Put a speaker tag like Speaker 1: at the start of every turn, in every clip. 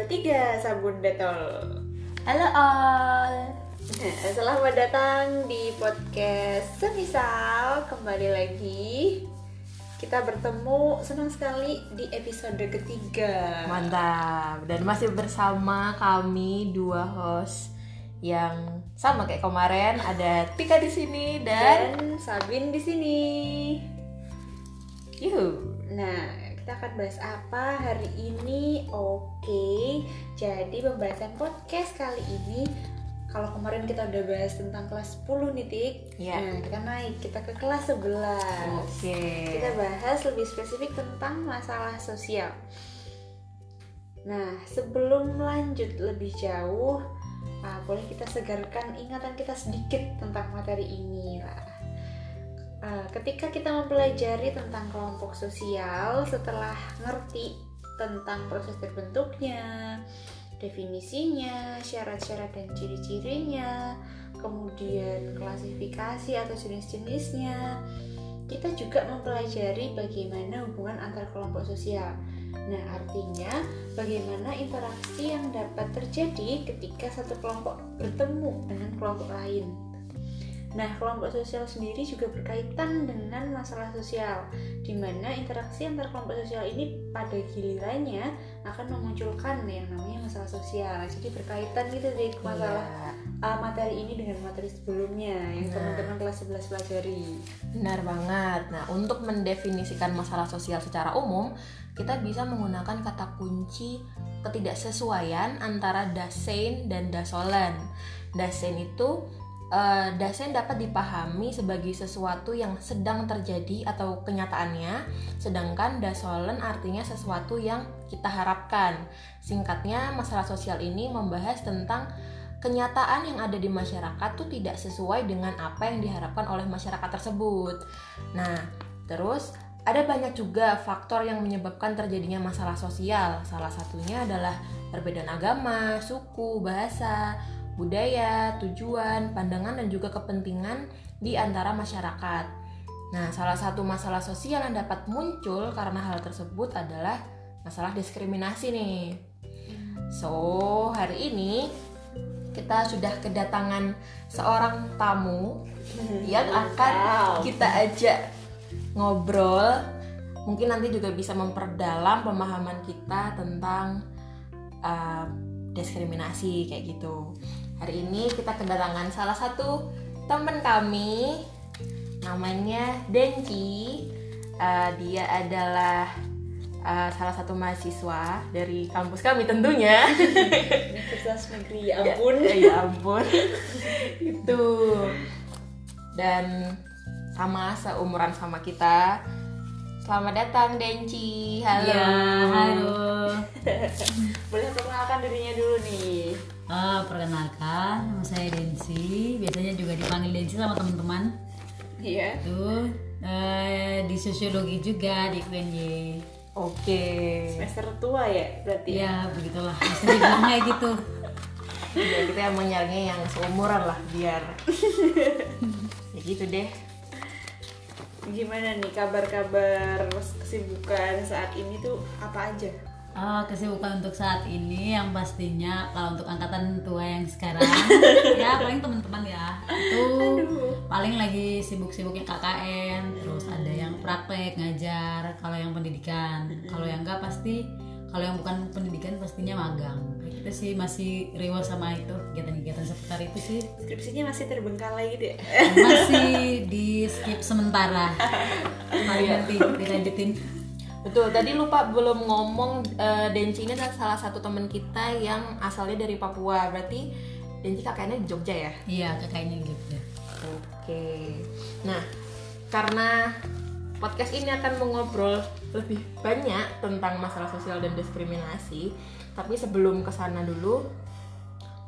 Speaker 1: dua tiga sabun detol.
Speaker 2: Halo all.
Speaker 1: Selamat datang di podcast semisal kembali lagi. Kita bertemu senang sekali di episode ketiga.
Speaker 2: Mantap. Dan masih bersama kami dua host yang sama kayak kemarin ada Tika di sini dan,
Speaker 1: Dan Sabin di sini.
Speaker 2: Yuhu.
Speaker 1: Nah, kita akan bahas apa hari ini? Oke, jadi pembahasan podcast kali ini kalau kemarin kita udah bahas tentang kelas 10 nih Tik
Speaker 2: Iya.
Speaker 1: Nah kita naik, kita ke kelas 11
Speaker 2: Oke.
Speaker 1: Kita bahas lebih spesifik tentang masalah sosial Nah sebelum lanjut lebih jauh ah, Boleh kita segarkan ingatan kita sedikit tentang materi ini lah ketika kita mempelajari tentang kelompok sosial setelah ngerti tentang proses terbentuknya, definisinya, syarat-syarat dan ciri-cirinya, kemudian klasifikasi atau jenis-jenisnya, kita juga mempelajari bagaimana hubungan antar kelompok sosial. Nah, artinya bagaimana interaksi yang dapat terjadi ketika satu kelompok bertemu dengan kelompok lain. Nah, kelompok sosial sendiri juga berkaitan dengan masalah sosial, di mana interaksi antar kelompok sosial ini pada gilirannya akan memunculkan yang namanya masalah sosial. Jadi berkaitan gitu deh masalah
Speaker 2: Iya,
Speaker 1: uh, materi ini dengan materi sebelumnya yang
Speaker 2: Nah.
Speaker 1: teman-teman kelas 11 pelajari.
Speaker 2: benar banget. Nah, untuk mendefinisikan masalah sosial secara umum, kita bisa menggunakan kata kunci ketidaksesuaian antara Dasein dan Dasolen. Dasein itu eh, Dasein dapat dipahami sebagai sesuatu yang sedang terjadi atau kenyataannya, sedangkan Dasolen artinya sesuatu yang kita harapkan. Singkatnya, masalah sosial ini membahas tentang kenyataan yang ada di masyarakat tuh tidak sesuai dengan apa yang diharapkan oleh masyarakat tersebut. Nah, terus ada banyak juga faktor yang menyebabkan terjadinya masalah sosial. Salah satunya adalah perbedaan agama, suku, bahasa, budaya, tujuan, pandangan, dan juga kepentingan di antara masyarakat. Nah, salah satu masalah sosial yang dapat muncul karena hal tersebut adalah masalah diskriminasi nih. So, hari ini kita sudah kedatangan seorang tamu yang akan
Speaker 1: Wow.
Speaker 2: kita ajak ngobrol. Mungkin nanti juga bisa memperdalam pemahaman kita tentang uh, diskriminasi kayak gitu. Hari ini kita kedatangan salah satu teman kami, namanya Denki. Uh, dia adalah uh, salah satu mahasiswa dari kampus kami tentunya.
Speaker 1: Universitas Negeri ya ampun.
Speaker 2: Ya, ya ampun. itu. Dan sama seumuran sama kita. Selamat datang Denci. Halo.
Speaker 3: Ya, halo.
Speaker 1: Boleh perkenalkan dirinya dulu nih.
Speaker 3: Ah, perkenalkan, nama saya Densi. Biasanya juga dipanggil Densi sama teman-teman.
Speaker 1: Iya.
Speaker 3: Tuh, eh, di sosiologi juga di UNY.
Speaker 2: Oke.
Speaker 1: Semester tua ya berarti.
Speaker 3: Ya, begitulah. Bisa dibilang kayak gitu.
Speaker 2: Ya, kita yang nyarinya yang seumuran lah biar. ya gitu deh.
Speaker 1: Gimana nih kabar-kabar kesibukan saat ini tuh apa aja?
Speaker 3: Ah, kesibukan untuk saat ini yang pastinya kalau untuk angkatan tua yang sekarang ya paling teman-teman ya. Itu paling lagi sibuk-sibuknya KKN terus ada yang praktek ngajar kalau yang pendidikan. Kalau yang enggak pasti kalau yang bukan pendidikan pastinya magang. Kita sih masih rewel sama itu kegiatan-kegiatan seputar itu sih.
Speaker 1: Skripsinya masih terbengkalai gitu ya?
Speaker 3: masih di skip sementara. Mari nanti dilanjutin
Speaker 2: Betul, tadi lupa belum ngomong eh, Denci ini adalah salah satu teman kita yang asalnya dari Papua. Berarti Denci kakaknya di Jogja ya?
Speaker 3: iya kakaknya gitu
Speaker 2: Oke. Nah, karena podcast ini akan mengobrol lebih banyak tentang masalah sosial dan diskriminasi, tapi sebelum ke sana dulu,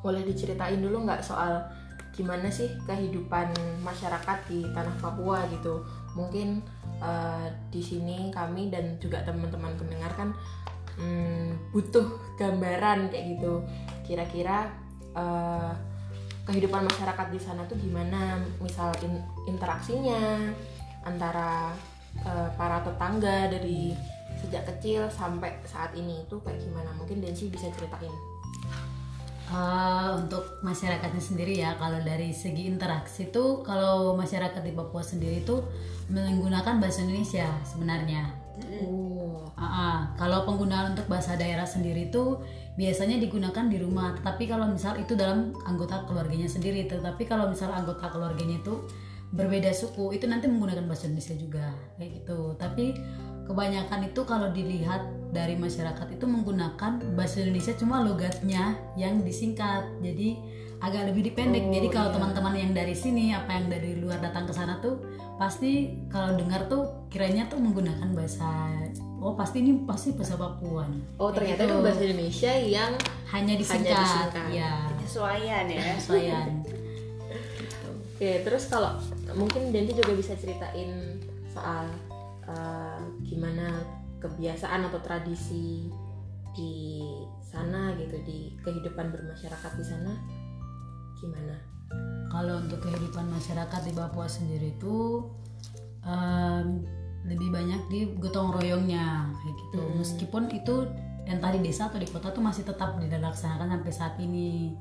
Speaker 2: boleh diceritain dulu nggak soal gimana sih kehidupan masyarakat di tanah Papua gitu? Mungkin eh, di sini kami dan juga teman-teman pendengar kan hmm, butuh gambaran kayak gitu. Kira-kira eh, kehidupan masyarakat di sana tuh gimana? Misal in- interaksinya antara eh, para tetangga dari sejak kecil sampai saat ini itu kayak gimana? Mungkin Densi bisa ceritain
Speaker 3: Uh, untuk masyarakatnya sendiri ya kalau dari segi interaksi tuh kalau masyarakat di Papua sendiri tuh menggunakan bahasa Indonesia sebenarnya
Speaker 2: oh
Speaker 3: Ah, ah. kalau penggunaan untuk bahasa daerah sendiri itu biasanya digunakan di rumah. Tetapi kalau misal itu dalam anggota keluarganya sendiri, tetapi kalau misal anggota keluarganya itu berbeda suku, itu nanti menggunakan bahasa Indonesia juga kayak gitu. Tapi kebanyakan itu kalau dilihat dari masyarakat itu menggunakan bahasa Indonesia cuma logatnya yang disingkat. Jadi agak lebih dipendek.
Speaker 2: Oh,
Speaker 3: Jadi kalau
Speaker 2: iya.
Speaker 3: teman-teman yang dari sini apa yang dari luar datang ke sana tuh pasti kalau dengar tuh kiranya tuh menggunakan bahasa oh pasti ini pasti bahasa Papua nih.
Speaker 2: oh ternyata
Speaker 3: gitu.
Speaker 2: itu bahasa Indonesia yang
Speaker 3: hanya disingkat,
Speaker 2: disingkat.
Speaker 3: ya
Speaker 1: penyesuaian ya
Speaker 3: penyesuaian
Speaker 2: Oke, terus kalau mungkin Denti juga bisa ceritain soal eh, gimana kebiasaan atau tradisi di sana gitu di kehidupan bermasyarakat di sana gimana?
Speaker 3: kalau untuk kehidupan masyarakat di Papua sendiri itu em, lebih banyak di gotong royongnya kayak gitu.
Speaker 2: Hmm.
Speaker 3: meskipun itu entah di desa atau di kota tuh masih tetap dilaksanakan sampai saat ini.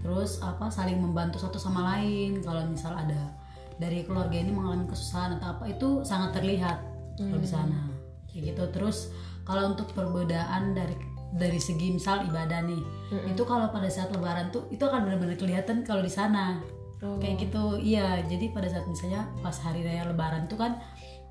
Speaker 3: Terus apa saling membantu satu sama lain. Kalau misal ada dari keluarga ini mengalami kesusahan atau apa itu sangat terlihat kalau di sana kayak gitu. Terus kalau untuk perbedaan dari dari segi misal ibadah nih
Speaker 2: Mm-mm.
Speaker 3: itu kalau pada saat lebaran tuh itu akan benar-benar kelihatan kalau di sana.
Speaker 2: Oh.
Speaker 3: kayak gitu. Iya jadi pada saat misalnya pas hari raya lebaran tuh kan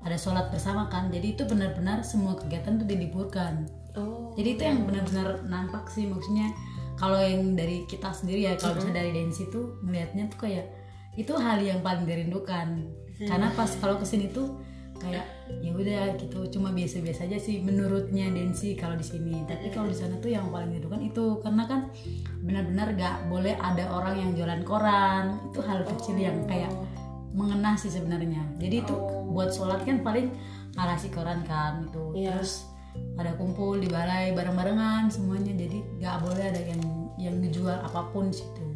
Speaker 3: ada sholat bersama kan. Jadi itu benar-benar semua kegiatan tuh diliburkan.
Speaker 2: Oh.
Speaker 3: jadi itu yang benar-benar nampak sih maksudnya kalau yang dari kita sendiri ya kalau misalnya dari Densi tuh melihatnya tuh kayak itu hal yang paling dirindukan. Karena pas kalau ke sini tuh kayak ya udah gitu. Cuma biasa-biasa aja sih menurutnya Densi kalau di sini. Tapi kalau di sana tuh yang paling dirindukan itu. Karena kan benar-benar gak boleh ada orang yang jualan koran. Itu hal kecil yang kayak mengena sih sebenarnya. Jadi itu buat sholat kan paling narasi koran kan itu
Speaker 2: Iya.
Speaker 3: terus ada kumpul di balai bareng-barengan semuanya. Jadi nggak boleh ada yang yang dijual apa pun situ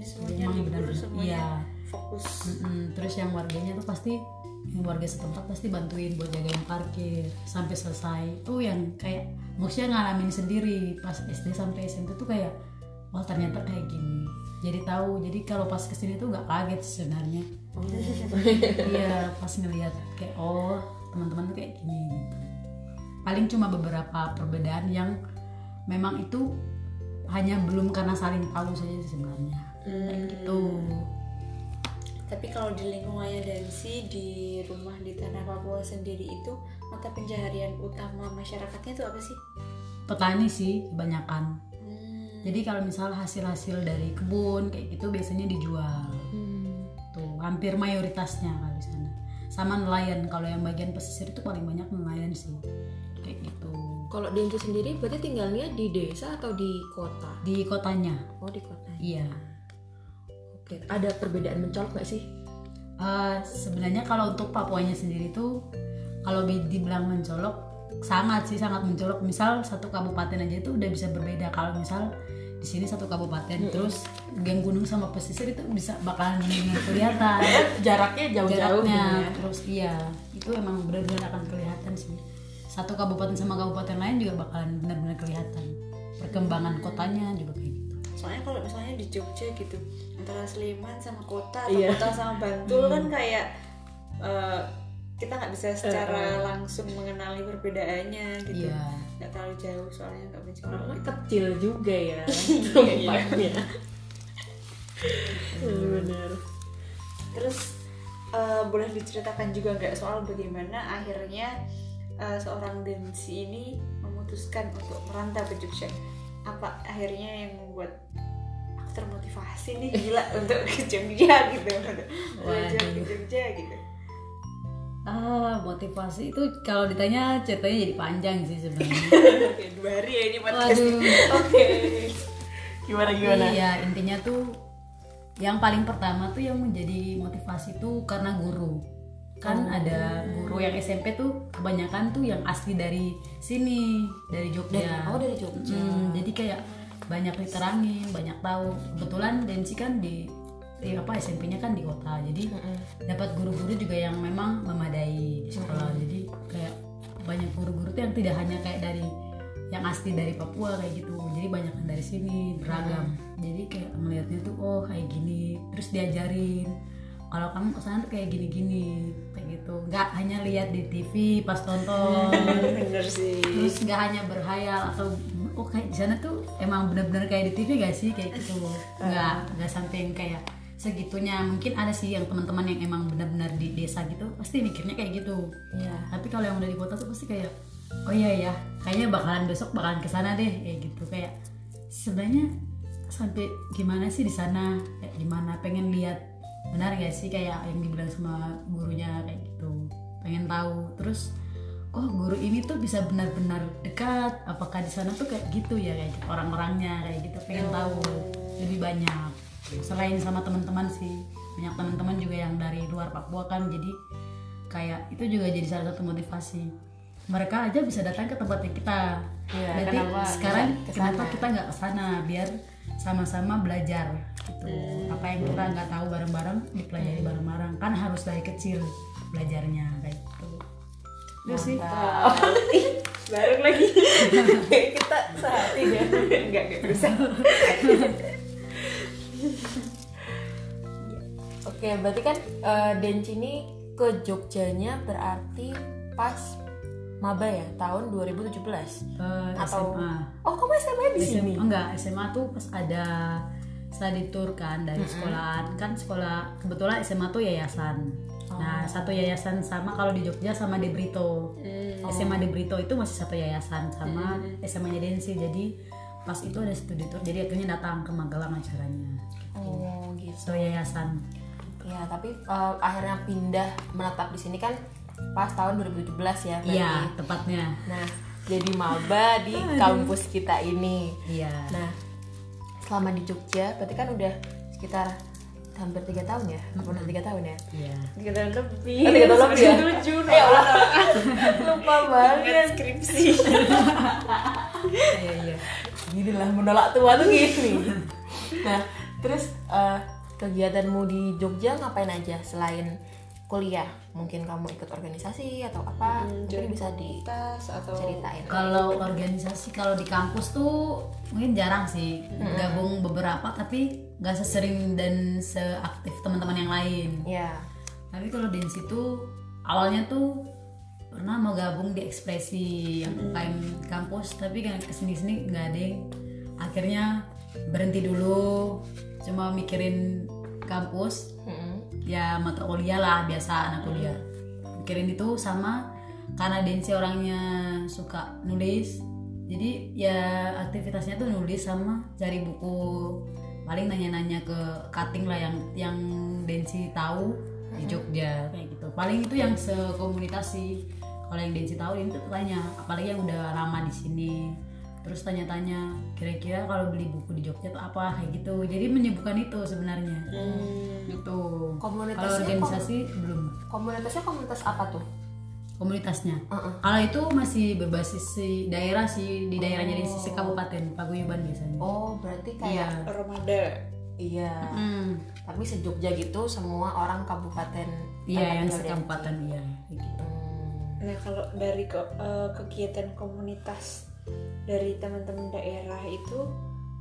Speaker 1: jadi semuanya
Speaker 3: emang
Speaker 1: libur
Speaker 3: benar-benar.
Speaker 1: semuanya
Speaker 3: iya.
Speaker 1: fokus.
Speaker 3: Mm-mm. terus yang warganya tuh pasti yang warga setempat pasti bantuin buat jagain parkir sampai selesai. Itu yang kayak maksudnya ngalamin sendiri pas SD sampai SMP tuh kayak wah ternyata kayak gini. Jadi tahu jadi kalau pas ke sini tuh nggak kaget sebenarnya.
Speaker 2: Oh.
Speaker 3: iya pas ngelihat kayak oh teman-teman tuh kayak gini gitu. Paling cuma beberapa perbedaan yang memang itu hanya belum karena saling tahu saja sebenarnya kayak gitu
Speaker 1: tapi kalau di lingkungannya Dansi di rumah di tanah Papua sendiri itu mata pencaharian utama masyarakatnya itu apa sih?
Speaker 3: petani sih kebanyakan
Speaker 1: Hmm.
Speaker 3: jadi kalau misal hasil-hasil dari kebun kayak gitu biasanya dijual
Speaker 2: Hmm.
Speaker 3: tuh hampir mayoritasnya kalau di sana sama nelayan kalau yang bagian pesisir itu paling banyak nelayan sih kayak gitu
Speaker 2: Kalau Denci sendiri berarti tinggalnya di desa atau di kota?
Speaker 3: di kotanya
Speaker 2: Oh di kota.
Speaker 3: iya.
Speaker 2: Ada perbedaan mencolok nggak sih?
Speaker 3: Eh, sebenarnya kalau untuk Papuanya sendiri tuh kalau bi- dibilang mencolok sangat sih sangat mencolok. Misal satu kabupaten aja itu udah bisa berbeda. Kalau misal di sini satu kabupaten terus gang gunung sama pesisir itu bisa bakalan kelihatan.
Speaker 2: Jaraknya jauh-jauh
Speaker 3: jaraknya
Speaker 2: gitu ya.
Speaker 3: terus iya itu emang benar-benar akan kelihatan sih. Satu kabupaten sama kabupaten lain juga bakalan benar-benar kelihatan. Perkembangan kotanya juga
Speaker 1: di Jogja gitu antara Sleman sama kota atau
Speaker 2: Iya.
Speaker 1: kota sama Bantul kan kayak eh, kita nggak bisa secara langsung mengenali perbedaannya gitu.
Speaker 3: iya
Speaker 1: Nggak terlalu jauh soalnya nggak mencolok.
Speaker 2: Karena kecil juga ya
Speaker 1: Iya.
Speaker 2: tempatnya. Benar.
Speaker 1: Terus eh, boleh diceritakan juga nggak soal bagaimana akhirnya eh, seorang Densi ini memutuskan untuk merantau ke Jogja? Apa akhirnya yang membuat termotivasi nih gila untuk ke Jogja gitu, belajar ke. Jogja gitu.
Speaker 3: ah motivasi itu kalau ditanya ceritanya jadi panjang sih sebenarnya
Speaker 1: Oke, dua hari ya ini podcast.
Speaker 2: Oke. Gimana gimana?
Speaker 3: iya intinya tuh yang paling pertama tuh yang menjadi motivasi tuh karena guru kan ada guru yang SMP tuh kebanyakan tuh yang asli dari sini dari Jogja
Speaker 2: Oh dari Jogja.
Speaker 3: Hmm, jadi kayak banyak diterangin, banyak tahu. Kebetulan Densi kan di, di apa SMP-nya kan di kota. Jadi dapat guru-guru juga yang memang memadai di sekolah. Jadi kayak banyak guru-guru tuh yang tidak hanya kayak dari yang asli dari Papua kayak gitu. Jadi banyak yang dari sini beragam. Jadi kayak melihatnya tuh oh kayak gini. Terus diajarin kalau kamu ke sana tuh kayak gini-gini kayak gitu. Nggak hanya lihat di TV pas tonton
Speaker 1: bener sih.
Speaker 3: Terus nggak hanya berhayal atau oh kayak di sana tuh emang bener-bener kayak di TV gak sih? Kayak gitu. Nggak nggak sampai yang kayak segitunya. Mungkin ada sih yang teman-teman yang emang benar-benar di desa gitu pasti mikirnya kayak gitu.
Speaker 2: Iya.
Speaker 3: tapi kalau yang udah di kota tuh pasti kayak oh iya ya kayaknya bakalan besok bakalan ke sana deh. Kayak gitu. Kayak sebenarnya sampai gimana sih di sana? Kayak gimana? Pengen lihat benar gak sih kayak yang dibilang sama gurunya kayak gitu? Pengen tahu. Terus oh guru ini tuh bisa benar-benar dekat apakah di sana tuh kayak gitu ya kayak gitu, orang-orangnya kayak gitu pengen tahu lebih banyak. Selain sama teman-teman sih banyak teman-teman juga yang dari luar Papua kan jadi kayak itu juga jadi salah satu motivasi. Mereka aja bisa datang ke tempatnya kita.
Speaker 2: Iya,
Speaker 3: berarti
Speaker 2: kenapa
Speaker 3: sekarang
Speaker 2: ke sana?
Speaker 3: kenapa kita nggak ke sana? Biar sama-sama belajar gitu. Apa yang kita nggak tahu bareng-bareng dipelajari bareng-bareng. Kan harus dari kecil belajarnya kayak gitu itu sih
Speaker 1: bareng lagi.
Speaker 2: Kita sehati deh.
Speaker 1: enggak enggak bisa.
Speaker 2: Oke, berarti kan eh, Denci ini ke Jogjanya berarti pas maba ya? Tahun 2017
Speaker 3: ke
Speaker 2: atau
Speaker 3: SMA
Speaker 2: oh kamu SMA di sini?
Speaker 3: SMA enggak SMA tuh pas ada study tour kan dari sekolahan. Kan sekolah kebetulan SMA tuh yayasan nah satu yayasan sama kalau di Jogja sama di Brito. SMA di Brito itu masih satu yayasan sama SMA nya Densi. Jadi pas itu ada studi tour jadi akhirnya datang ke Magelang acaranya.
Speaker 2: Oh gitu.
Speaker 3: So yayasan.
Speaker 2: Ya tapi eh, akhirnya pindah menetap di sini kan pas tahun 2017 ya
Speaker 3: iya tepatnya.
Speaker 2: Nah jadi maba di kampus kita ini.
Speaker 3: Iya.
Speaker 2: Nah selama di Jogja berarti kan udah sekitar hampir tiga tahun ya? Apa udah tiga tahun ya?
Speaker 3: Iya.
Speaker 1: Tiga tahun lebih.
Speaker 2: Oh, tiga tahun lebih ya?
Speaker 1: tujuh
Speaker 2: ya Allah lupa banget.
Speaker 1: Skripsi.
Speaker 3: Iya iya.
Speaker 2: Gini lah menolak tua tuh gini nah terus eh, kegiatanmu di Jogja ngapain aja selain kuliah. Mungkin kamu ikut organisasi atau apa mungkin bisa
Speaker 1: tas atau
Speaker 2: diceritain
Speaker 3: Kalau organisasi kalau di kampus tuh mungkin jarang sih. Gabung beberapa tapi nggak sesering dan seaktif teman-teman yang lain.
Speaker 2: ya
Speaker 3: Tapi kalau di situ awalnya tuh pernah mau gabung di ekspresi yang UKM kampus tapi kan ke sini sini nggak ada yang akhirnya berhenti dulu. Cuma mikirin kampus.
Speaker 2: Mm-mm.
Speaker 3: Ya mata kuliah lah biasa anak kuliah. Mikirin itu sama karena Densi orangnya suka nulis. Jadi ya aktivitasnya tuh nulis sama cari buku. Paling nanya-nanya ke cutting lah yang yang Densi tahu di Jogja kayak gitu. Paling itu yang sekomunitas sih. Kalau yang Densi tahu itu tanya apalagi yang udah lama di sini terus tanya-tanya kira-kira kalau beli buku di Jogja tuh apa? Kayak gitu. Jadi menyebutkan itu sebenarnya. Gitu.
Speaker 2: Komunitasnya
Speaker 3: kalau organisasi belum.
Speaker 2: komunitasnya komunitas apa tuh?
Speaker 3: Komunitasnya.
Speaker 2: Uh-uh.
Speaker 3: kalau itu masih berbasis si daerah sih di daerahnya di sisi kabupaten paguyuban biasanya.
Speaker 2: Oh berarti
Speaker 3: iya.
Speaker 2: Kayak
Speaker 1: Ramadan
Speaker 2: iya.
Speaker 3: Hmm,
Speaker 2: tapi sejogja gitu semua orang kabupaten
Speaker 3: iya yang
Speaker 2: tinggal
Speaker 3: sekabupaten iya. Gitu.
Speaker 2: Hmm.
Speaker 1: Nah kalau dari ke- eh, kegiatan komunitas dari teman-teman daerah itu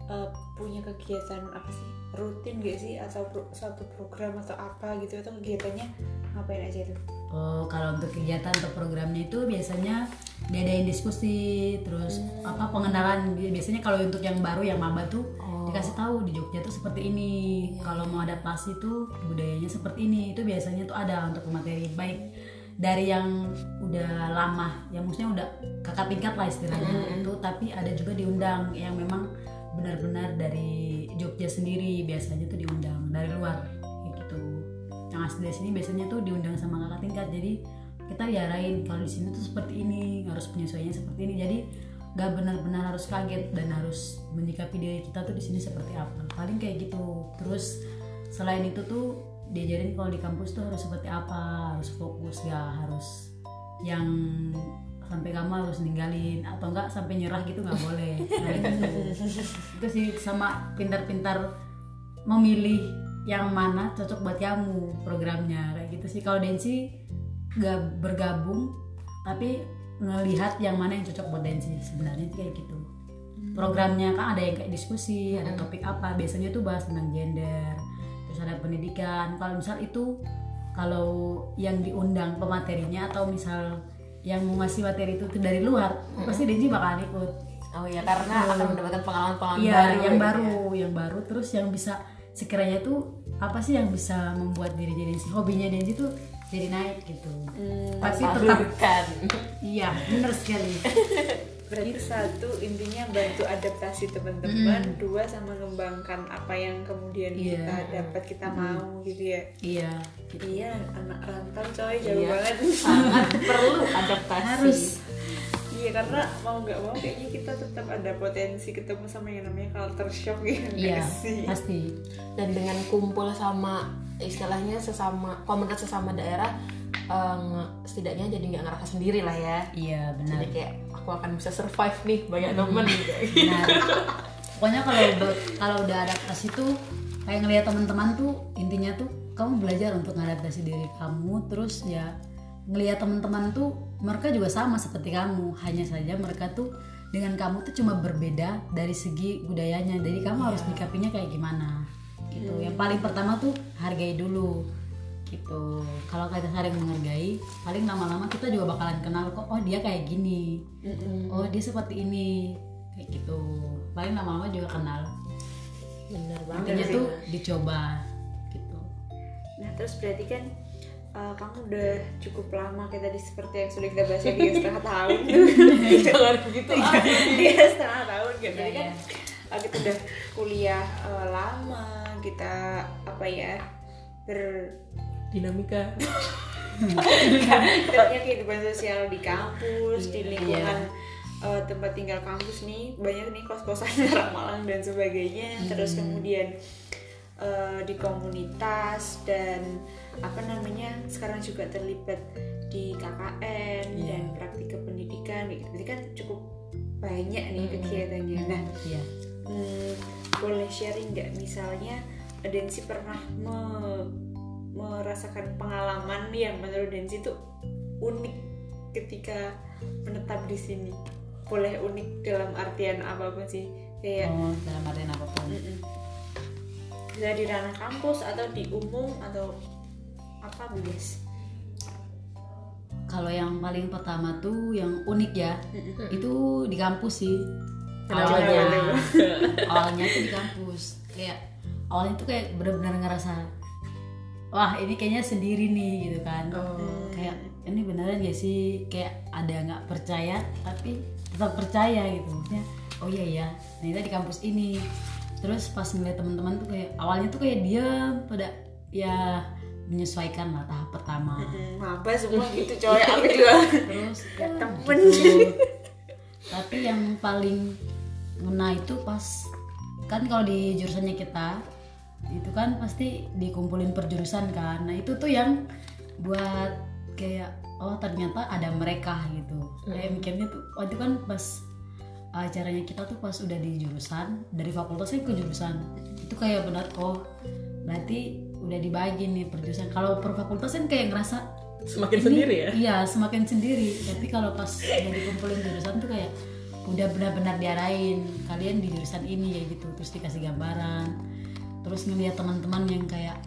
Speaker 1: eh, punya kegiatan apa sih rutin gak sih atau pro- suatu program atau apa gitu atau kegiatannya ngapain aja tuh?
Speaker 3: Oh, kalau untuk kegiatan atau programnya itu biasanya diadain diskusi, terus apa pengenalan. Biasanya kalau untuk yang baru yang maba tuh
Speaker 2: Oh.
Speaker 3: dikasih tahu di Jogja tuh seperti ini. Kalau mau adaptasi tuh budayanya seperti ini. Itu biasanya tuh ada untuk materi baik dari yang udah lama, yang maksudnya udah kakak tingkat lah istilahnya. Itu, tapi ada juga diundang yang memang benar-benar dari Jogja sendiri biasanya tuh diundang dari luar kayak gitu. Yang asli dari sini biasanya tuh diundang sama kakak tingkat jadi kita diarahin kalau di sini tuh seperti ini harus penyesuaiannya seperti ini. Jadi gak benar-benar harus kaget dan harus menyikapi diri kita tuh di sini seperti apa. Paling kayak gitu. Terus selain itu tuh diajarin kalau di kampus tuh harus seperti apa harus fokus ya harus yang sampai kamu harus ninggalin atau enggak sampai nyerah gitu nggak boleh. Nah, itu sih. Sama pintar-pintar memilih yang mana cocok buat kamu programnya. Kayak gitu sih. Kalau Densi nggak bergabung tapi ngelihat yang mana yang cocok buat Densi. Sebenarnya itu kayak gitu. Programnya kan ada yang kayak diskusi ada topik apa. Biasanya tuh bahas tentang gender terus ada pendidikan kalau misal itu kalau yang diundang pematerinya atau misal yang mau ngasih materi itu dari luar pasti Densi bakalan ikut
Speaker 2: Oh iya karena akan mendapatkan pengalaman-pengalaman
Speaker 3: Iya,
Speaker 2: baru.
Speaker 3: yang
Speaker 2: gitu
Speaker 3: baru,
Speaker 2: ya.
Speaker 3: yang baru terus yang bisa sekiranya tuh apa sih yang bisa membuat diri Densi hobinya Densi tuh jadi naik gitu. Tapi tetap iya, bener sekali.
Speaker 1: Berarti satu intinya bantu adaptasi teman-teman, dua sama mengembangkan apa yang kemudian
Speaker 3: Iya.
Speaker 1: kita dapat kita mau gitu ya.
Speaker 3: iya,
Speaker 1: Iya, anak rantau coy jauh
Speaker 2: Iya.
Speaker 1: banget.
Speaker 2: Sangat perlu adaptasi.
Speaker 3: harus
Speaker 1: Iya karena mau nggak mau kayaknya kita tetap ada potensi ketemu sama yang namanya culture shock ya nggak
Speaker 3: iya,
Speaker 1: sih?
Speaker 3: pasti.
Speaker 2: dan dengan kumpul sama istilahnya sesama komunitas sesama daerah nge- setidaknya jadi nggak ngerasa sendiri lah ya.
Speaker 3: Iya, benar.
Speaker 2: jadi kayak aku akan bisa survive nih banyak temen gitu.
Speaker 3: Benar. Pokoknya kalau udah- kalau udah adaptasi tuh kayak ngelihat teman-teman tuh intinya tuh kamu belajar untuk mengadaptasi diri kamu terus ya ngelihat teman-teman tuh mereka juga sama seperti kamu. Hanya saja mereka tuh dengan kamu tuh cuma berbeda dari segi budayanya. Jadi kamu harus nyikapinya kayak gimana gitu. Yang paling pertama tuh hargai dulu gitu. Kalau kita saling menghargai paling lama-lama kita juga bakalan kenal kok oh dia kayak gini. Oh dia seperti ini. Kayak gitu. Paling lama-lama juga kenal.
Speaker 2: Bener
Speaker 3: intinya tuh dicoba gitu.
Speaker 1: Nah terus berarti kan uh, kamu udah cukup lama kayak tadi seperti yang sudah kita bahas ya tiga setengah tahun.
Speaker 2: Jangan begitu ah.
Speaker 1: tiga setengah tahun gitu
Speaker 3: Iya,
Speaker 1: Jadi kan
Speaker 3: iya.
Speaker 1: uh, kita udah kuliah uh, lama kita apa ya ber
Speaker 2: dinamika
Speaker 1: kita punya kehidupan sosial di kampus di
Speaker 3: Iya.
Speaker 1: lingkungan uh, tempat tinggal kampus nih banyak nih kos-kosan orang Malang dan sebagainya terus
Speaker 3: Hmm.
Speaker 1: kemudian uh, di komunitas dan apa namanya sekarang juga terlibat di KKN
Speaker 3: Iya.
Speaker 1: dan praktik kependidikan gitu. Berarti kan cukup banyak nih
Speaker 3: Hmm.
Speaker 1: kegiatannya. Nah,
Speaker 3: iya
Speaker 1: hmm, boleh sharing nggak misalnya Densi pernah me- merasakan pengalaman yang menurut Densi itu unik ketika menetap di sini. Boleh unik dalam artian apa pun sih kayak
Speaker 3: oh dalam artian apa pun.
Speaker 1: Mm-mm. bisa di ranah kampus atau di umum atau apa bebas
Speaker 3: kalau yang paling pertama tuh yang unik ya itu di kampus sih. Awalnya. awalnya tuh di kampus. Kayak awalnya tuh kayak benar-benar ngerasa wah ini kayaknya sendiri nih gitu kan. Kayak ini beneran gak sih? Kayak ada nggak percaya tapi tetap percaya gitu. Maksudnya oh iya ya ternyata di kampus ini. Terus pas ngeliat teman-teman tuh kayak awalnya tuh kayak diam pada ya menyesuaikan lah tahap pertama.
Speaker 1: Mm, apa semua gitu coy. Aku juga.
Speaker 3: Terus ya
Speaker 1: temen.
Speaker 3: gitu. tapi yang paling ngena itu pas kan kalau di jurusannya kita itu kan pasti dikumpulin per jurusan kan. Nah itu tuh yang buat kayak oh ternyata ada mereka gitu. Kayak mikirnya tuh oh itu kan pas acaranya kita tuh pas udah di jurusan dari fakultasnya ke jurusan. Itu kayak benar oh berarti udah dibagi nih per jurusan. Kalau per fakultas kan kayak ngerasa
Speaker 2: semakin
Speaker 3: ini-
Speaker 2: sendiri ya?
Speaker 3: Iya, semakin sendiri. Tapi kalau pas udah dikumpulin jurusan tuh kayak udah benar-benar diarahin kalian di jurusan ini kayak gitu, terus dikasih gambaran. Terus ngeliat teman-teman yang kayak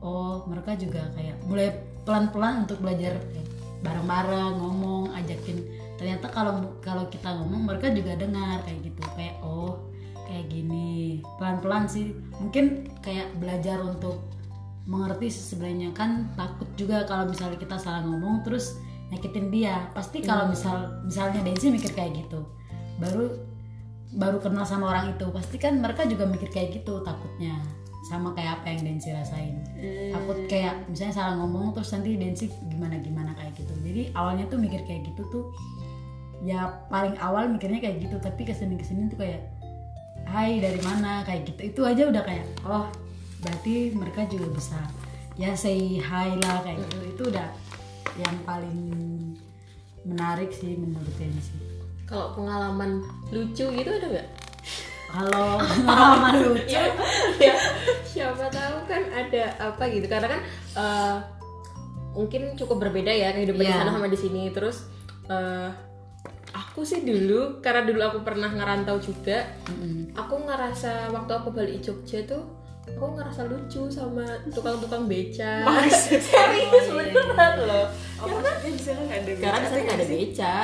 Speaker 3: oh, mereka juga kayak mulai pelan-pelan untuk belajar kayak bareng-bareng ngomong, ajakin. Ternyata kalau kalau kita ngomong mereka juga dengar kayak gitu. Kayak oh, kayak gini. Pelan-pelan sih. Mungkin kayak belajar untuk mengerti sebenarnya kan takut juga kalau misalnya kita salah ngomong terus nyakitin dia pasti kalau misal misalnya Densi mikir kayak gitu baru baru kenal sama orang itu pasti kan mereka juga mikir kayak gitu takutnya sama kayak apa yang Densi rasain. Takut kayak misalnya salah ngomong terus nanti Densi gimana gimana kayak gitu. Jadi awalnya tuh mikir kayak gitu tuh ya paling awal mikirnya kayak gitu tapi ke sini ke sini tuh kayak Hai dari mana? Kayak gitu. Itu aja udah kayak oh berarti mereka juga bisa ya say hi lah kayak gitu. Itu udah yang paling menarik sih menurut Densi
Speaker 2: kalau pengalaman lucu gitu ada nggak?
Speaker 3: Kalau pengalaman lucu?
Speaker 2: Ya siapa tahu kan ada apa gitu. Karena kan eh, mungkin cukup berbeda ya kehidupan di
Speaker 3: Iya.
Speaker 2: sana sama di sini. Terus Eh, aku sih dulu karena dulu aku pernah ngerantau juga
Speaker 3: Mm-mm.
Speaker 2: aku ngerasa waktu aku balik Jogja tuh aku ngerasa lucu sama tukang-tukang beca. Serius beneran loh.
Speaker 1: Oh, di sana nggak ada
Speaker 2: karena di sana nggak ada beca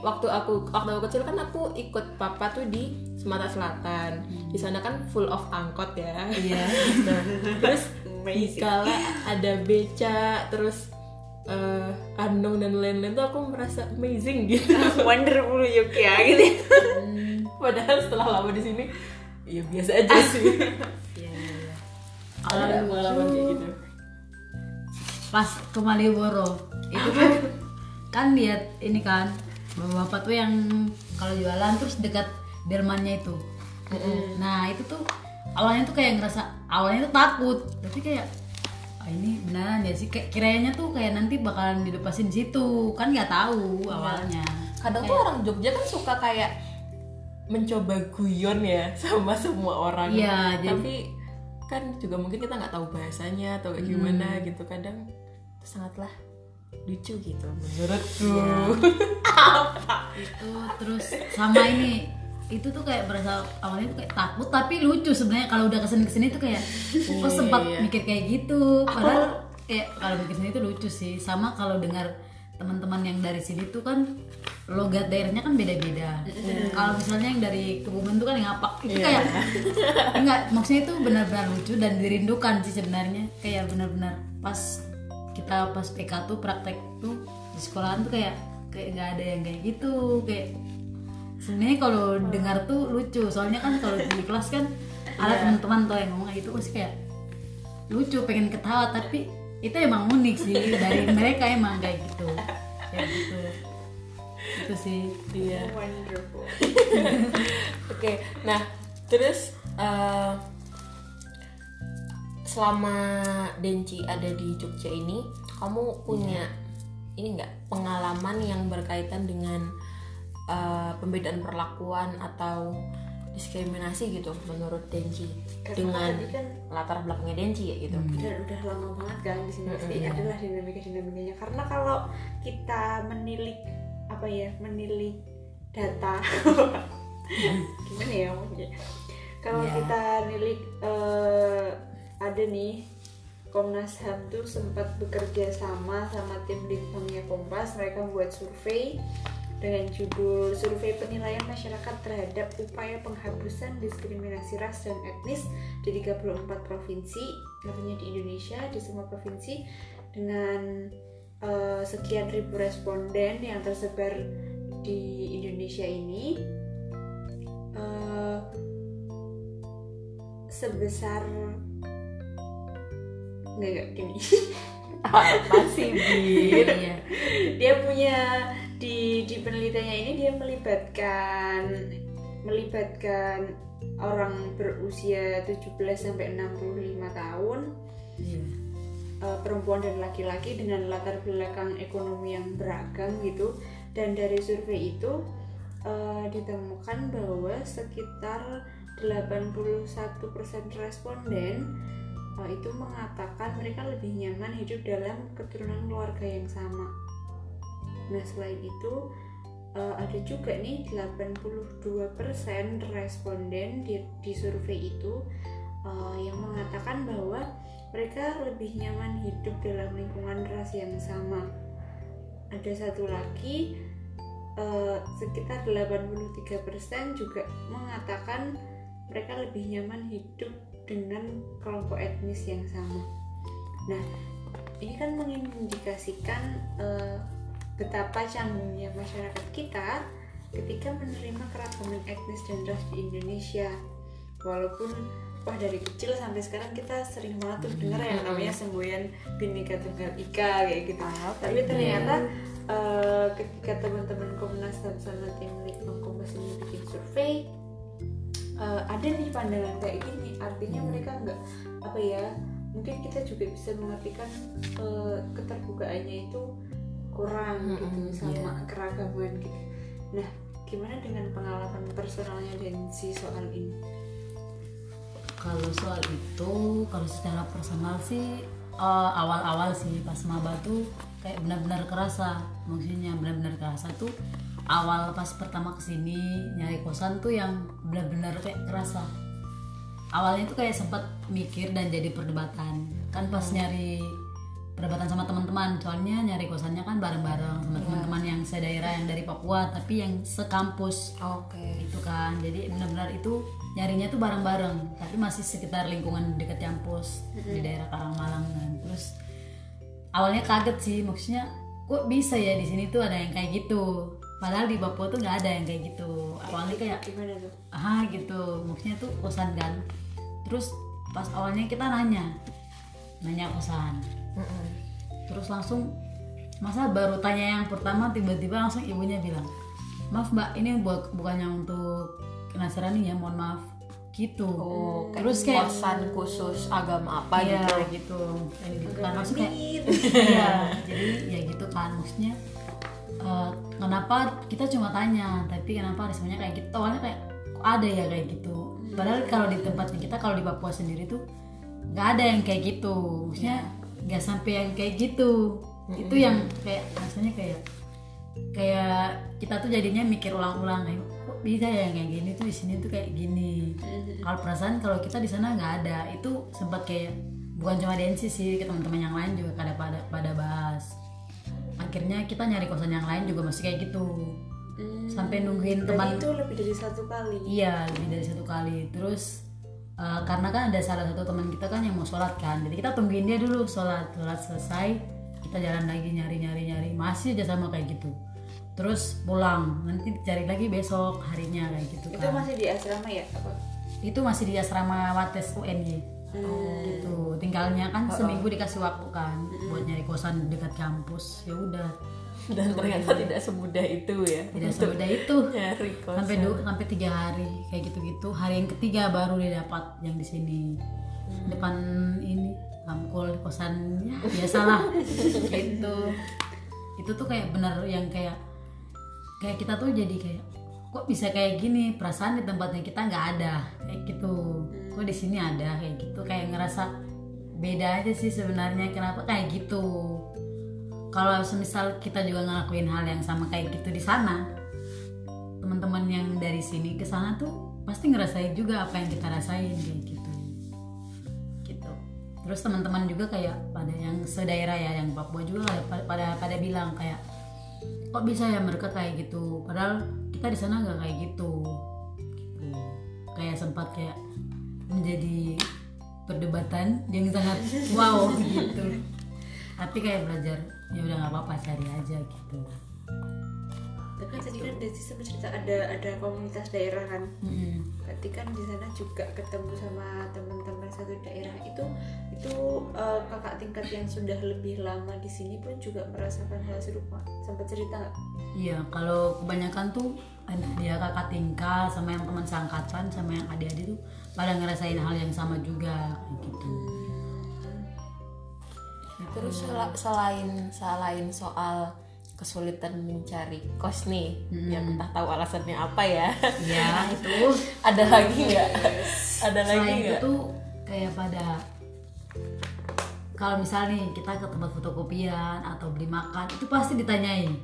Speaker 2: waktu aku waktu aku kecil kan aku ikut papa tuh di Sumatera Selatan di sana kan full of angkot ya
Speaker 3: Iya.
Speaker 2: nah terus
Speaker 1: Amazing.
Speaker 2: kala ada beca terus eh andong dan lain-lain tuh aku merasa amazing gitu
Speaker 1: Wonderful gitu. ya.
Speaker 3: Hmm,
Speaker 2: padahal setelah lama di sini ya biasa aja sih
Speaker 3: iya, iya.
Speaker 2: ada nggak pengalaman kayak gitu
Speaker 3: Pas ke Malioboro itu tuh kan lihat ini kan bapak tuh yang kalau jualan terus dekat delmannya itu. Nah itu tuh awalnya tuh kayak ngerasa awalnya tuh takut. Tapi kayak ah, ini beneran ya sih? Kayak kiranya tuh kayak nanti bakalan dilepasin di situ. Kan nggak tahu awalnya.
Speaker 2: Kadang tuh orang Jogja kan suka kayak mencoba guyon ya sama semua orang.
Speaker 3: Iya, jadi-
Speaker 2: tapi kan juga mungkin kita nggak tahu bahasanya atau kayak gimana gitu. Kadang itu sangatlah lucu gitu menurutku.
Speaker 3: Itu terus sama ini itu tuh kayak berasa awalnya tuh kayak takut tapi lucu sebenarnya. Kalau udah ke sini ke sini tuh kayak kok sempat
Speaker 2: iya.
Speaker 3: mikir kayak gitu. Padahal kayak kalau mikir sini tuh lucu sih. Sama kalau dengar teman-teman yang dari sini tuh kan logat daerahnya kan beda-beda. Kalau misalnya yang dari Kebumen tuh kan yang apa itu kayak enggak maksudnya itu benar-benar lucu dan dirindukan sih sebenarnya. Kayak benar-benar pas kita pas PK tuh praktek tuh di sekolahan tuh kayak kayak nggak ada yang kayak gitu kayak sebenarnya kalau dengar tuh lucu. Soalnya kan kalau di kelas kan ada teman-teman tuh yang ngomong kayak gitu pasti kayak lucu pengen ketawa. Tapi itu emang unik sih dari mereka emang kayak gitu. Kayak gitu. Itu sih.
Speaker 2: Iya.
Speaker 1: Wonderful.
Speaker 2: Oke, nah terus eh, selama Denci ada di Jogja ini, kamu punya ini enggak pengalaman yang berkaitan dengan eh, pembedaan perlakuan atau diskriminasi gitu menurut Denci
Speaker 1: Karena
Speaker 2: dengan
Speaker 1: tadi kan
Speaker 2: latar belakangnya Denci ya gitu.
Speaker 1: dan udah lama banget kan di sini. Pasti adalah dinamika dinamikanya karena kalau kita menilik apa ya menilik data gimana ya ngomongnya kalau
Speaker 3: Ya.
Speaker 1: kita nilik eh, ada nih Komnas HAM tuh sempat bekerja sama sama tim litbangnya Kompas mereka buat survei dengan judul Survei Penilaian Masyarakat Terhadap Upaya Penghapusan Diskriminasi Ras dan Etnis di 34 provinsi, artinya di Indonesia, di semua provinsi dengan eh, sekian ribu responden yang tersebar di Indonesia ini. Eh, sebesar nggak nggak gini.
Speaker 2: Apa sih, Bir?
Speaker 3: iya
Speaker 1: dia punya di di penelitiannya ini dia melibatkan melibatkan orang berusia 17 sampai 65 tahun
Speaker 3: iya.
Speaker 1: eh, perempuan dan laki-laki dengan latar belakang ekonomi yang beragam gitu. Dan dari survei itu eh, ditemukan bahwa sekitar 81% responden itu mengatakan mereka lebih nyaman hidup dalam keturunan keluarga yang sama. Nah selain itu eh, ada juga nih 82% responden di, di survei itu eh, yang mengatakan bahwa mereka lebih nyaman hidup dalam lingkungan ras yang sama. Ada satu lagi eh, sekitar 83% juga mengatakan mereka lebih nyaman hidup dengan kelompok etnis yang sama. Nah, ini kan mengindikasikan eh, betapa canggungnya masyarakat kita ketika menerima keragaman etnis dan ras di Indonesia. Walaupun wah dari kecil sampai sekarang kita sering banget tuh dengar yang namanya semboyan Bhinneka Tunggal Ika kayak gitu. Tapi ternyata eh, ketika teman-teman Komnas HAM sama tim Litbang Kompas ini bikin survei eh, ada nih pandangan kayak gini artinya mereka nggak apa ya mungkin kita juga bisa mengartikan eh, keterbukaannya itu kurang gitu
Speaker 2: Mm-mm,
Speaker 1: sama keragaman gitu. Nah gimana dengan pengalaman personalnya dan si soal ini?
Speaker 3: Kalau soal itu kalau secara personal sih eh, awal-awal sih pas maba tuh kayak benar-benar kerasa maksudnya benar-benar kerasa tuh awal pas pertama ke sini nyari kosan tuh yang benar-benar kayak kerasa. Awalnya tuh kayak sempat mikir dan jadi perdebatan. Kan pas nyari perdebatan sama teman-teman soalnya nyari kosannya kan bareng-bareng sama teman-teman yang sedaerah yang dari Papua tapi yang sekampus.
Speaker 2: Oke.
Speaker 3: itu kan. Jadi benar-benar itu nyarinya tuh bareng-bareng tapi masih sekitar lingkungan dekat kampus di daerah Karangmalang kan. Terus awalnya kaget sih maksudnya kok bisa ya di sini tuh ada yang kayak gitu padahal di Papua tuh nggak ada yang kayak gitu. Awalnya kayak
Speaker 1: gimana tuh?
Speaker 3: Ah gitu. Maksudnya tuh kosan kan. Terus pas awalnya kita nanya nanya kosan. Terus langsung masa baru tanya yang pertama tiba-tiba langsung ibunya bilang maaf mbak ini buat bukannya untuk Nasrani ya mohon maaf. Gitu.
Speaker 2: Oh,
Speaker 3: terus kayak
Speaker 2: kosan khusus agama apa
Speaker 3: Iya,
Speaker 2: gitu?
Speaker 3: gitu. Kayak gitu kan.
Speaker 1: Amin.
Speaker 3: iya jadi ya gitu kan. Maksudnya eh, kenapa kita cuma tanya tapi kenapa responnya kayak gitu? Awalnya kayak kok ada ya kayak gitu? Padahal kalau di tempatnya kita kalau di Papua sendiri tuh nggak ada yang kayak gitu. Maksudnya nggak sampai yang kayak gitu. Itu yang kayak rasanya kayak kayak kita tuh jadinya mikir ulang-ulang kayak kok bisa ya yang kayak gini tuh? Di sini tuh kayak gini. Kalau perasaan kalau kita di sana nggak ada. Itu sempat kayak bukan cuma Densi sih ke teman-teman yang lain juga pada pada pada bahas akhirnya kita nyari kosan yang lain juga masih kayak gitu.
Speaker 1: Hmm,
Speaker 3: sampai nungguin teman
Speaker 1: itu lebih dari satu kali.
Speaker 3: Iya lebih dari satu kali. Terus eh, karena kan ada salah satu teman kita kan yang mau sholat kan. Jadi kita tungguin dia dulu sholat. Sholat selesai kita jalan lagi nyari nyari nyari. Masih aja sama kayak gitu. Terus pulang. Nanti cari lagi besok harinya kayak gitu
Speaker 1: itu
Speaker 3: kan
Speaker 1: masih di asrama ya apa?
Speaker 3: Itu masih di asrama Wates UNY gitu. Tinggalnya kan seminggu dikasih waktu kan buat nyari kosan dekat kampus. Ya udah.
Speaker 2: Dan ternyata tidak semudah itu ya.
Speaker 3: tidak semudah itu.
Speaker 2: Nyari kosan.
Speaker 3: sampai du- sampai tiga hari kayak gitu gitu hari yang ketiga baru dia dapat yang di sini. Depan ini kamkul kosannya biasalah. Gitu. Itu tuh kayak bener yang kayak kayak kita tuh jadi kayak kok bisa kayak gini? Perasaan di tempatnya kita nggak ada. Kayak gitu kok di sini ada? Kayak gitu kayak ngerasa beda aja sih sebenarnya kenapa kayak gitu. Kalau semisal kita juga ngelakuin hal yang sama kayak gitu di sana teman-teman yang dari sini ke sana tuh pasti ngerasain juga apa yang kita rasain kayak gitu. Gitu. Terus teman-teman juga kayak pada yang sedaerah ya yang Papua juga pada pada, pada bilang kayak kok bisa ya mereka kayak gitu? Padahal kita di sana nggak kayak gitu. Gitu. Kayak sempat kayak menjadi perdebatan yang sangat wow gitu. Tapi kayak belajar ya udah nggak apa-apa cari aja gitu.
Speaker 1: Tapi kan tadi kan Desi sempat cerita ada ada komunitas daerah kan.
Speaker 3: Mm-mm.
Speaker 1: berarti kan di sana juga ketemu sama teman-teman satu daerah itu itu eh, kakak tingkat yang sudah lebih lama di sini pun juga merasakan hal serupa. Sempat cerita nggak?
Speaker 3: Iya, kalau kebanyakan tuh dia kakak tingkat sama yang teman seangkatan sama yang adik-adik tuh pada ngerasain hal yang sama juga gitu.
Speaker 2: Terus sel- selain selain soal kesulitan mencari kos nih, yang entah tahu alasannya apa ya.
Speaker 3: Ya itu.
Speaker 2: Ada lagi nggak? Ada lagi nggak?
Speaker 3: itu kayak pada kalau misalnya nih kita ke tempat fotokopian atau beli makan itu pasti ditanyain,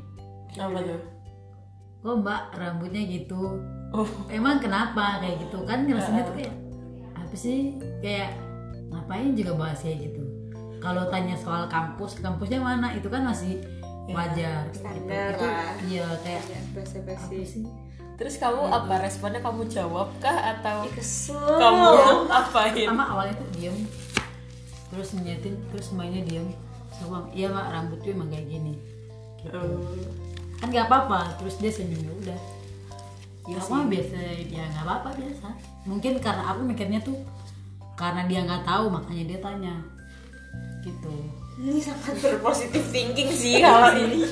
Speaker 2: Apa tuh?
Speaker 3: kok mbak rambutnya gitu?
Speaker 2: Oh,
Speaker 3: Emang kenapa kayak gitu kan ngerasanya tuh kayak apa sih kayak ngapain juga bahas kayak gitu. Kalau tanya soal kampus, kampusnya mana itu kan masih wajar. gitu.
Speaker 1: Standar
Speaker 3: Itu,
Speaker 1: lah.
Speaker 3: Iya kayak
Speaker 1: ya basa basi
Speaker 3: sih?
Speaker 2: terus kamu apa responnya? Kamu jawab kah atau
Speaker 1: kesel
Speaker 2: kamu apain?
Speaker 3: Pertama awalnya tuh diem, terus nyetin, terus semuanya diem. Bilang, iya mak rambut tuh emang kayak gini. Gitu.
Speaker 2: Oh,
Speaker 3: Kan nggak apa-apa. Terus dia senyum ya udah.
Speaker 2: Iya
Speaker 3: Ya mah biasa, ya nggak apa-apa biasa. Mungkin karena aku mikirnya tuh karena dia nggak tahu makanya dia tanya. Gitu.
Speaker 1: ini sangat berpositif thinking sih kalau ini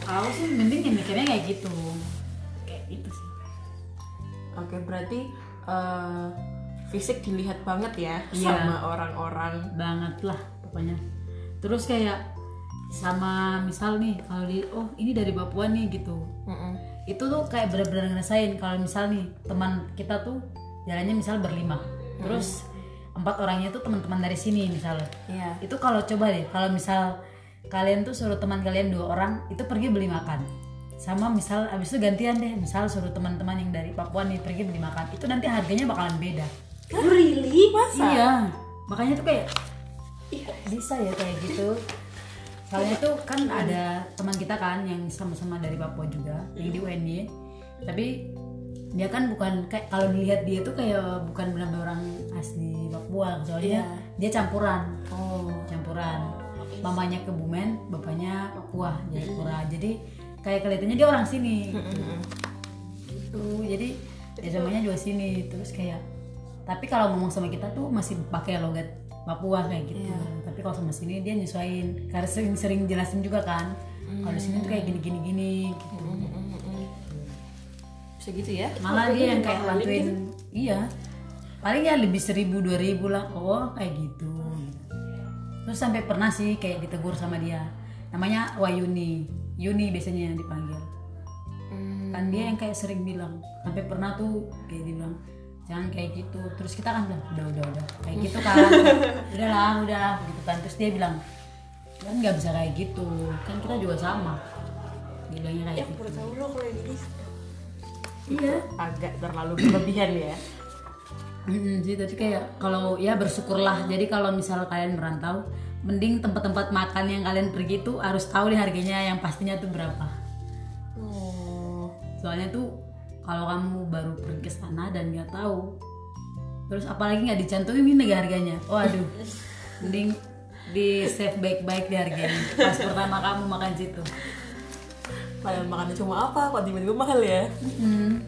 Speaker 3: Kalau aku sih mending ya mikirnya kayak gitu. Kayak itu sih.
Speaker 2: Oke, berarti eh, fisik dilihat banget ya
Speaker 3: Iya.
Speaker 2: sama orang-orang.
Speaker 3: banget lah pokoknya terus kayak sama misal nih kalau di oh ini dari Papua nih gitu
Speaker 2: Mm-mm.
Speaker 3: Itu tuh kayak bener-bener ngerasain kalau misal nih teman kita tuh jalannya misal berlima. Terus empat orangnya tuh teman-teman dari sini misal.
Speaker 2: Iya.
Speaker 3: itu kalau coba deh kalau misal kalian tuh suruh teman kalian dua orang itu pergi beli makan. Sama misal abis itu gantian deh misal suruh teman-teman yang dari Papua nih pergi beli makan. Itu nanti harganya bakalan beda.
Speaker 1: Oh, really?
Speaker 3: iya. Makanya tuh kayak
Speaker 1: Iya.
Speaker 3: bisa ya kayak gitu soalnya tuh kan ada teman kita kan yang sama-sama dari Papua juga yang di UNY tapi dia kan bukan kayak kalau dilihat dia tuh kayak bukan benar-benar orang asli Papua soalnya dia campuran.
Speaker 2: Oh.
Speaker 3: Campuran. Mamanya Kebumen bapaknya Papua Jayapura jadi kayak kelihatannya dia orang sini. Gitu. Jadi ya namanya juga sini. Terus kayak tapi kalau ngomong sama kita tuh masih pakai logat Papua kayak gitu tapi kalau sama sini dia nyesuaiin. Karena sering-sering jelasin juga kan kalau di sini tuh kayak gini gini gini gitu
Speaker 2: bisa gitu ya?
Speaker 3: Malah dia yang kayak bantuin. iya. Paling ya lebih seribu dua ribu lah. Oh kayak gitu. Terus sampai pernah sih kayak ditegur sama dia. Namanya Wayuni. Yuni biasanya yang dipanggil. Kan dia yang kayak sering bilang. Sampai pernah tuh kayak dia bilang jangan kayak gitu. Terus kita kan bilang udah udah udah. Kayak gitu kan. Udahlah udah gitu kan. Terus dia bilang kan nggak bisa kayak gitu. Kan kita juga sama. Bilangnya kayak gitu.
Speaker 1: Baru tahu loh kalau ini.
Speaker 3: iya.
Speaker 2: Agak terlalu berlebihan ya.
Speaker 3: Mm, sih tapi kayak kalau ya bersyukurlah. Jadi kalau misal kalian merantau mending tempat-tempat makan yang kalian pergi tuh harus tahu deh harganya yang pastinya tuh berapa.
Speaker 2: Oh.
Speaker 3: Soalnya tuh kalau kamu baru pergi ke sana dan nggak tahu terus apalagi nggak dicantumin nih harganya. Waduh mending di save baik-baik deh harganya. Pas pertama kamu makan situ.
Speaker 2: Padahal makannya cuma apa kok tiba-tiba mahal ya?
Speaker 3: Mm.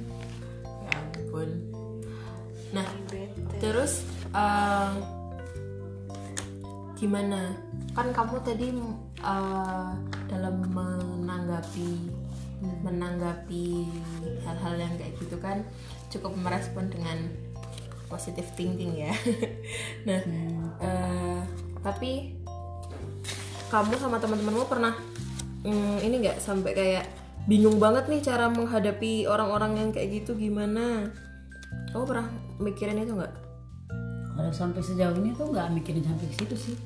Speaker 2: ya ampun. Nah terus eh, gimana? Kan kamu tadi eh, dalam menanggapi menanggapi hal-hal yang kayak gitu kan cukup merespon dengan positive thinking ya. Nah eh, tapi kamu sama teman-temanmu pernah mm, ini nggak sampai kayak bingung banget nih cara menghadapi orang-orang yang kayak gitu gimana? Kamu pernah mikirin itu nggak?
Speaker 3: Kalau sampai sejauh ini tuh nggak mikirin sampai ke situ sih.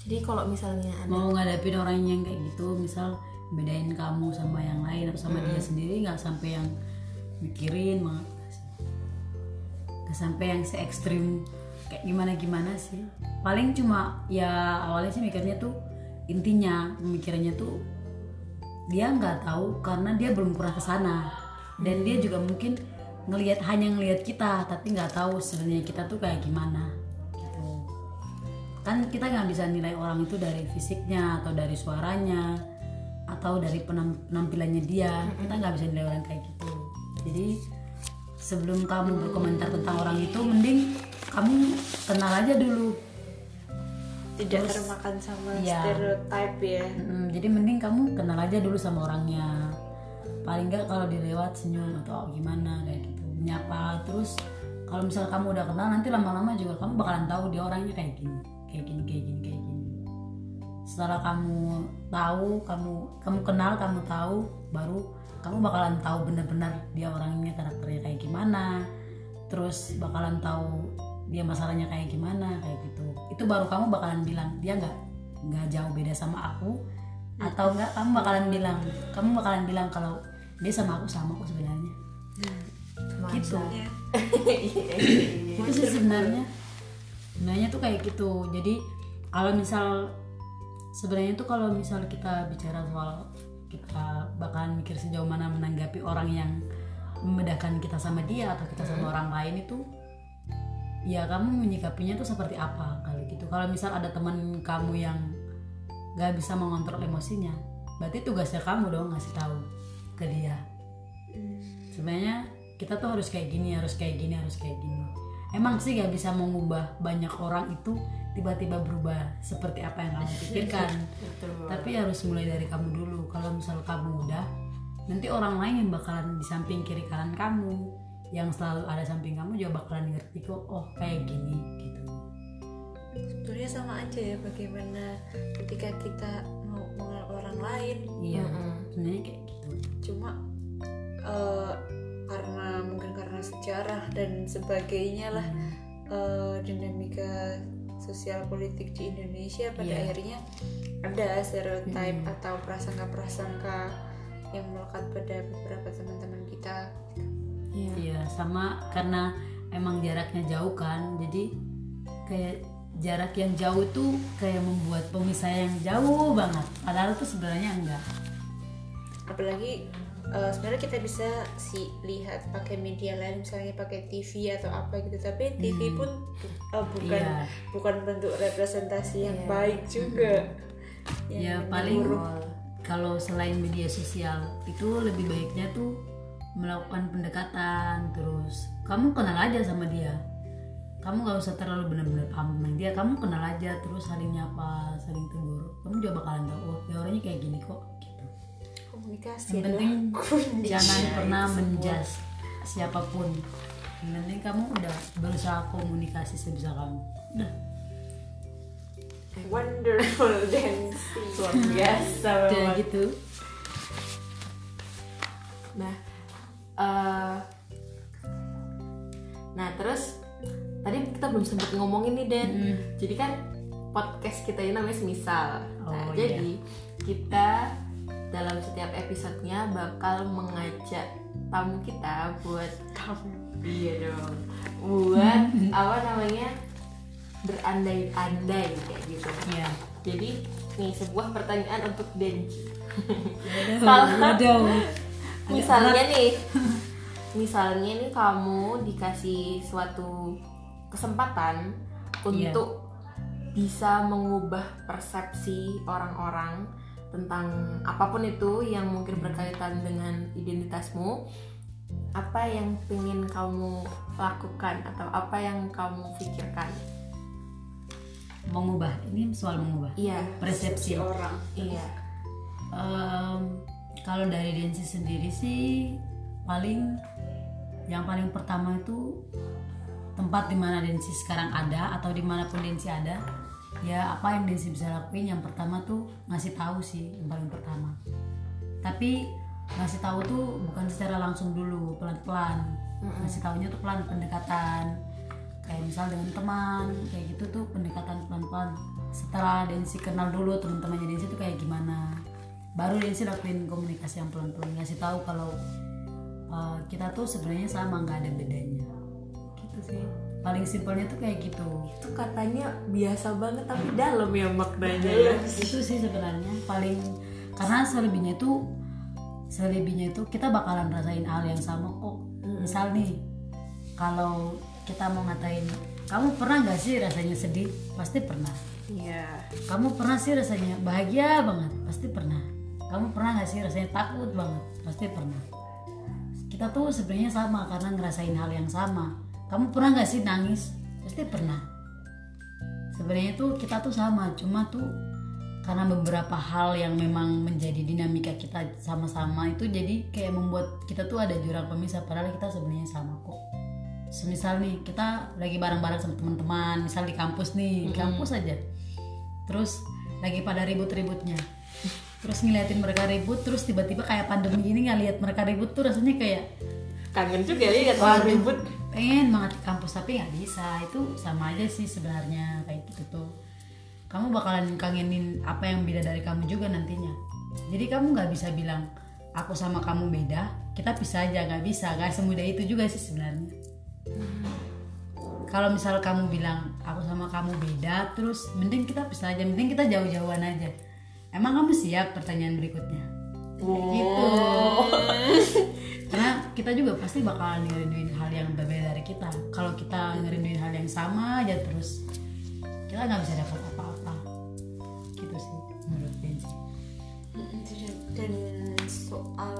Speaker 2: Jadi kalau misalnya ada
Speaker 3: mau ngadepin orang yang kayak gitu misal bedain kamu sama yang lain atau sama dia sendiri nggak sampai yang mikirin banget nggak sampai yang se ekstrim kayak gimana gimana sih. Paling cuma ya awalnya sih mikirnya tuh intinya pemikirannya tuh dia nggak tahu karena dia belum pernah ke sana. Dan dia juga mungkin ngelihat hanya ngelihat kita tapi nggak tahu sebenarnya kita tuh kayak gimana. Gitu. Kan kita nggak bisa nilai orang itu dari fisiknya atau dari suaranya atau dari penam- penampilannya dia. Kita nggak bisa nilai orang kayak gitu. Jadi sebelum kamu berkomentar tentang orang itu mending kamu kenal aja dulu.
Speaker 1: Tidak termakan sama
Speaker 3: Iya.
Speaker 1: stereotype ya.
Speaker 3: Mm, jadi mending kamu kenal aja dulu sama orangnya. Paling nggak kalau dilewat senyum atau gimana kayak gitu. Menyapa terus kalau misal kamu udah kenal nanti lama-lama juga kamu bakalan tahu dia orangnya kayak gini kayak gini kayak gini kayak gini setelah kamu tahu kamu kamu kenal kamu tahu baru kamu bakalan tahu benar-benar dia orangnya karakternya kayak gimana. Terus bakalan tahu dia masalahnya kayak gimana kayak gitu. Itu baru kamu bakalan bilang dia nggak nggak jauh beda sama aku atau enggak kamu bakalan bilang kamu bakalan bilang kalau dia sama aku sama kok sebenarnya. Gitu.
Speaker 1: Ya.
Speaker 3: itu sih sebenarnya. Sebenarnya tuh kayak gitu. Jadi kalau misal sebenarnya tuh kalau misal kita bicara soal kita bakalan mikir sejauh mana menanggapi orang yang membedakan kita sama dia atau kita sama orang lain itu ya kamu menyikapinya tuh seperti apa kalau gitu. Kalau misal ada teman kamu yang nggak bisa mengontrol emosinya berarti tugasnya kamu dong ngasih tahu ke dia. Sebenarnya kita tuh harus kayak gini harus kayak gini harus kayak gini emang sih gak bisa mengubah banyak orang itu tiba-tiba berubah seperti apa yang kamu pikirkan. Tapi harus mulai dari kamu dulu. Kalau misal kamu udah nanti orang lain yang bakalan di samping kiri kanan kamu. Yang selalu ada samping kamu juga bakalan ngerti kok oh kayak gini gitu.
Speaker 1: Sebetulnya sama aja ya bagaimana ketika kita mau mengenal orang lain.
Speaker 3: iya sebenarnya kayak gitu.
Speaker 1: Cuma eh, karena mungkin karena sejarah dan sebagainya lah eh, dinamika sosial politik di Indonesia pada
Speaker 3: Iya.
Speaker 1: akhirnya ada stereotip atau prasangka-prasangka yang melekat pada beberapa teman-teman kita
Speaker 2: Iya.
Speaker 3: Iya, sama karena emang jaraknya jauh kan, jadi kayak jarak yang jauh tuh kayak membuat pemisah yang jauh banget. Padahal tuh sebenarnya enggak.
Speaker 1: apalagi eh, sebenarnya kita bisa sih lihat pakai media lain misalnya pakai TV atau apa gitu. Tapi TV pun eh, bukan
Speaker 3: Iya.
Speaker 1: bukan bentuk representasi yang
Speaker 2: Iya.
Speaker 1: baik juga. Yang
Speaker 3: Ya paling
Speaker 1: buruk.
Speaker 3: kalau selain media sosial itu lebih baiknya tuh melakukan pendekatan terus kamu kenal aja sama dia. Kamu gak usah terlalu benar-benar paham tentang dia. Kamu kenal aja terus saling nyapa saling tegur. Kamu juga bakalan tahu oh dia orangnya kayak gini kok
Speaker 1: komunikasi
Speaker 3: yang penting
Speaker 1: kunci.
Speaker 3: jangan
Speaker 2: Iya,
Speaker 3: pernah menjas siapa pun yang penting kamu udah berusaha komunikasi sebisa kamu udah
Speaker 1: wonderful dancing
Speaker 2: luar biasa memang.
Speaker 3: gitu
Speaker 2: Nah, eh, nah terus tadi kita belum sempat ngomongin nih Den.
Speaker 3: Hmm.
Speaker 2: Jadi kan podcast kita ini namanya semisal. nah,
Speaker 3: Oh,
Speaker 2: jadi kita dalam setiap episodenya bakal mengajak tamu kita buat
Speaker 1: kamu
Speaker 2: iya dong buat apa namanya berandai-andai kayak gitu.
Speaker 3: ya
Speaker 2: Jadi nih sebuah pertanyaan untuk Denji.
Speaker 3: waduh
Speaker 2: misalnya nih misalnya nih kamu dikasih suatu kesempatan
Speaker 3: Iya.
Speaker 2: untuk bisa mengubah persepsi orang-orang tentang apa pun itu yang mungkin berkaitan dengan identitasmu apa yang ingin kamu lakukan atau apa yang kamu pikirkan?
Speaker 3: Mengubah ini soal mengubah.
Speaker 2: Iya.
Speaker 3: Persepsi.
Speaker 1: Orang.
Speaker 2: Iya.
Speaker 3: Em, kalau dari Densi sendiri sih paling yang paling pertama itu tempat di mana Densi sekarang ada atau di mana pun Densi ada ya apa yang Densi bisa lakuin? Yang pertama tuh ngasih tahu sih yang paling pertama. Tapi ngasih tahu tuh bukan secara langsung dulu pelan-pelan. Ngasih tahunya tuh pelan pendekatan. Kayak misal dengan teman kayak gitu tuh pendekatan pelan-pelan. Setelah Densi kenal dulu teman-temannya Densi tuh kayak gimana baru Densi lakuin komunikasi yang pelan-pelan. Ngasih tahu kalau uh, kita tuh sebenarnya sama nggak ada bedanya. Gitu sih paling simpelnya tuh kayak gitu.
Speaker 2: Itu katanya biasa banget tapi dalam ya maknanya. Ya
Speaker 3: itu sih sebenarnya paling karena selebihnya itu selebihnya itu kita bakalan rasain hal yang sama kok. Misal nih kalau kita mau ngatain kamu pernah nggak sih rasanya sedih? Pasti pernah.
Speaker 2: Iya.
Speaker 3: Kamu pernah sih rasanya bahagia banget? Pasti pernah. Kamu pernah nggak sih rasanya takut banget? Pasti pernah. Kita tuh sebenarnya sama karena ngerasain hal yang sama kamu pernah nggak sih nangis? Pasti pernah. Sebenarnya tuh kita tuh sama cuma tuh karena beberapa hal yang memang menjadi dinamika kita sama-sama itu jadi kayak membuat kita tuh ada jurang pemisah padahal kita sebenarnya sama kok. Semisal nih kita lagi bareng-bareng sama teman-teman misal di kampus nih di kampus aja. Terus lagi pada ribut-ributnya. Terus ngeliatin mereka ribut terus tiba-tiba kayak pandemi gini ngeliat mereka ribut tuh rasanya kayak
Speaker 2: kangen juga ya lihat orang ribut
Speaker 3: pengen banget ke kampus tapi nggak bisa. Itu sama aja sih sebenarnya kayak gitu tuh. Kamu bakalan kangenin apa yang beda dari kamu juga nantinya. Jadi kamu nggak bisa bilang aku sama kamu beda kita bisa aja. Nggak bisa nggak semudah itu juga sih sebenarnya. Kalau misal kamu bilang aku sama kamu beda terus mending kita bisa aja mending kita jauh-jauhan aja. Emang kamu siap? Pertanyaan berikutnya. Gitu karena kita juga pasti bakal ngerinduin hal yang berbeda dari kita. Kalau kita ngerinduin hal yang sama aja terus kita nggak bisa dapat apa-apa. Gitu sih menurut Benji
Speaker 1: dan soal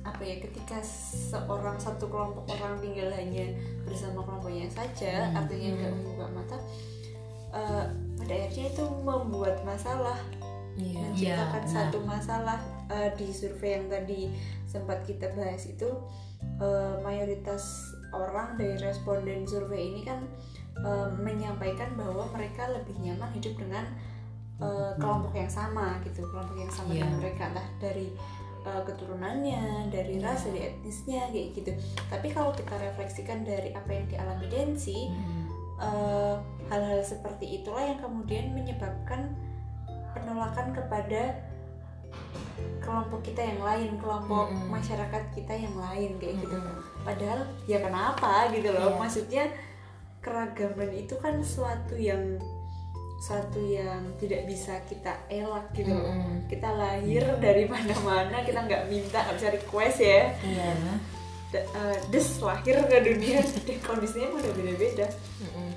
Speaker 1: apa ya ketika seorang satu kelompok orang tinggal hanya bersama kelompoknya saja artinya nggak membuka mata eh, pada akhirnya itu membuat masalah.
Speaker 2: Iya
Speaker 1: menciptakan
Speaker 3: benar.
Speaker 1: satu masalah eh, di survei yang tadi sempat kita bahas itu eh, mayoritas orang dari responden survei ini kan eh, menyampaikan bahwa mereka lebih nyaman hidup dengan eh, kelompok yang sama gitu kelompok yang sama
Speaker 3: Iya.
Speaker 1: dengan mereka entah dari eh, keturunannya dari ras dari etnisnya kayak gitu tapi kalau kita refleksikan dari apa yang dialami Densi
Speaker 3: Hmm.
Speaker 1: eh, hal-hal seperti itulah yang kemudian menyebabkan penolakan kepada kelompok kita yang lain kelompok
Speaker 2: Mm-mm.
Speaker 1: masyarakat kita yang lain kayak gitu
Speaker 2: Mm-mm.
Speaker 1: padahal ya kenapa gitu loh
Speaker 2: Iya.
Speaker 1: maksudnya keragaman itu kan suatu yang suatu yang tidak bisa kita elak gitu loh
Speaker 2: Mm-mm.
Speaker 1: kita lahir dari mana-mana kita nggak minta nggak bisa request ya
Speaker 2: iya
Speaker 1: Da- eh, des lahir ke dunia kondisinya udah beda-beda
Speaker 2: Mm-mm.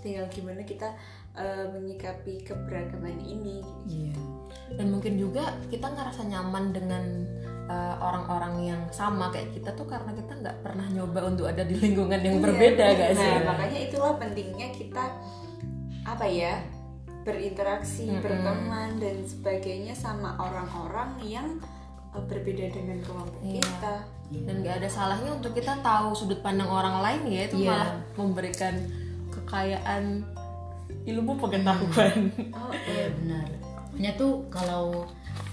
Speaker 1: tinggal gimana kita eh, menyikapi keberagaman ini
Speaker 3: iya
Speaker 2: dan mungkin juga kita ngerasa nyaman dengan uh, orang-orang yang sama kayak kita tuh karena kita nggak pernah nyoba untuk ada di lingkungan yang
Speaker 1: Iya.
Speaker 2: berbeda gak sih
Speaker 1: nah makanya itulah pentingnya kita apa ya berinteraksi
Speaker 2: Mm-mm.
Speaker 1: berteman dan sebagainya sama orang-orang yang eh, berbeda dengan kelompok
Speaker 2: Iya.
Speaker 1: kita
Speaker 2: dan nggak ada salahnya untuk kita tahu sudut pandang orang lain ya itu
Speaker 3: Iya.
Speaker 2: malah memberikan kekayaan ilmu pengetahuan
Speaker 1: oh
Speaker 3: iya benar. Pokoknya tuh kalau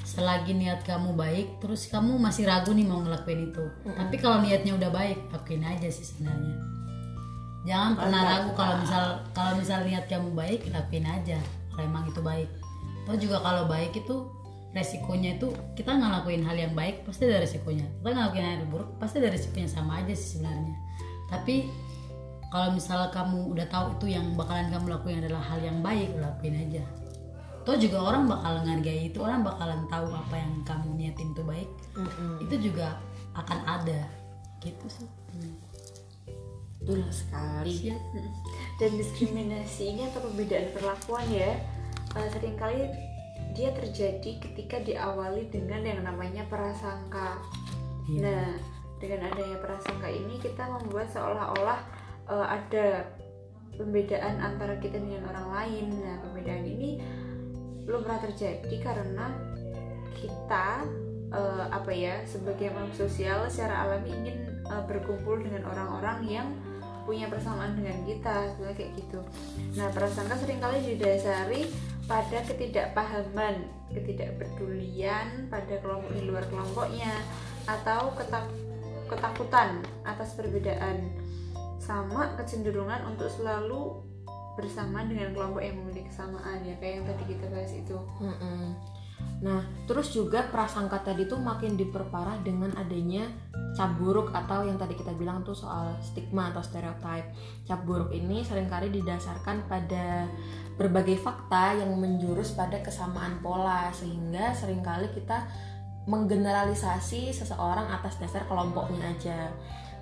Speaker 3: selagi niat kamu baik terus kamu masih ragu nih mau ngelakuin itu. Tapi kalau niatnya udah baik lakuin aja sih sebenarnya. Jangan pernah ragu kalau misal kalau misal niat kamu baik lakuin aja. Kalau emang itu baik. Atau juga kalau baik itu resikonya itu kita ngelakuin hal yang baik pasti ada resikonya. Kita ngelakuin hal yang buruk pasti ada resikonya sama aja sih sebenarnya. Tapi kalau misal kamu udah tahu itu yang bakalan kamu lakuin adalah hal yang baik lakuin aja Toh juga orang bakal menghargai itu orang bakalan tahu apa yang kamu niatin itu baik
Speaker 2: Mm-mm.
Speaker 3: itu juga akan ada gitu sih
Speaker 2: betul sekali
Speaker 3: Siap.
Speaker 1: dan diskriminasi ini atau perbedaan perlakuan ya eh, sering kali dia terjadi ketika diawali dengan yang namanya prasangka
Speaker 3: Iya.
Speaker 1: Nah, dengan adanya prasangka ini kita membuat seolah-olah eh, ada pembedaan antara kita dengan orang lain. Nah, pembedaan ini lumrah terjadi karena kita eh, apa ya sebagai makhluk sosial secara alami ingin eh, berkumpul dengan orang-orang yang punya persamaan dengan kita, kayak gitu. Nah, prasangka sering kali didasari pada ketidakpahaman, ketidakpedulian pada kelompok di luar kelompoknya, atau ketak- ketakutan atas perbedaan, sama kecenderungan untuk selalu bersama dengan kelompok yang memiliki kesamaan ya kayak yang tadi kita bahas itu.
Speaker 2: Mm-mm. Nah, terus juga prasangka tadi tuh makin diperparah dengan adanya cap buruk atau yang tadi kita bilang tuh soal stigma atau stereotype. Cap buruk ini sering kali didasarkan pada berbagai fakta yang menjurus pada kesamaan pola sehingga sering kali kita menggeneralisasi seseorang atas dasar kelompoknya aja.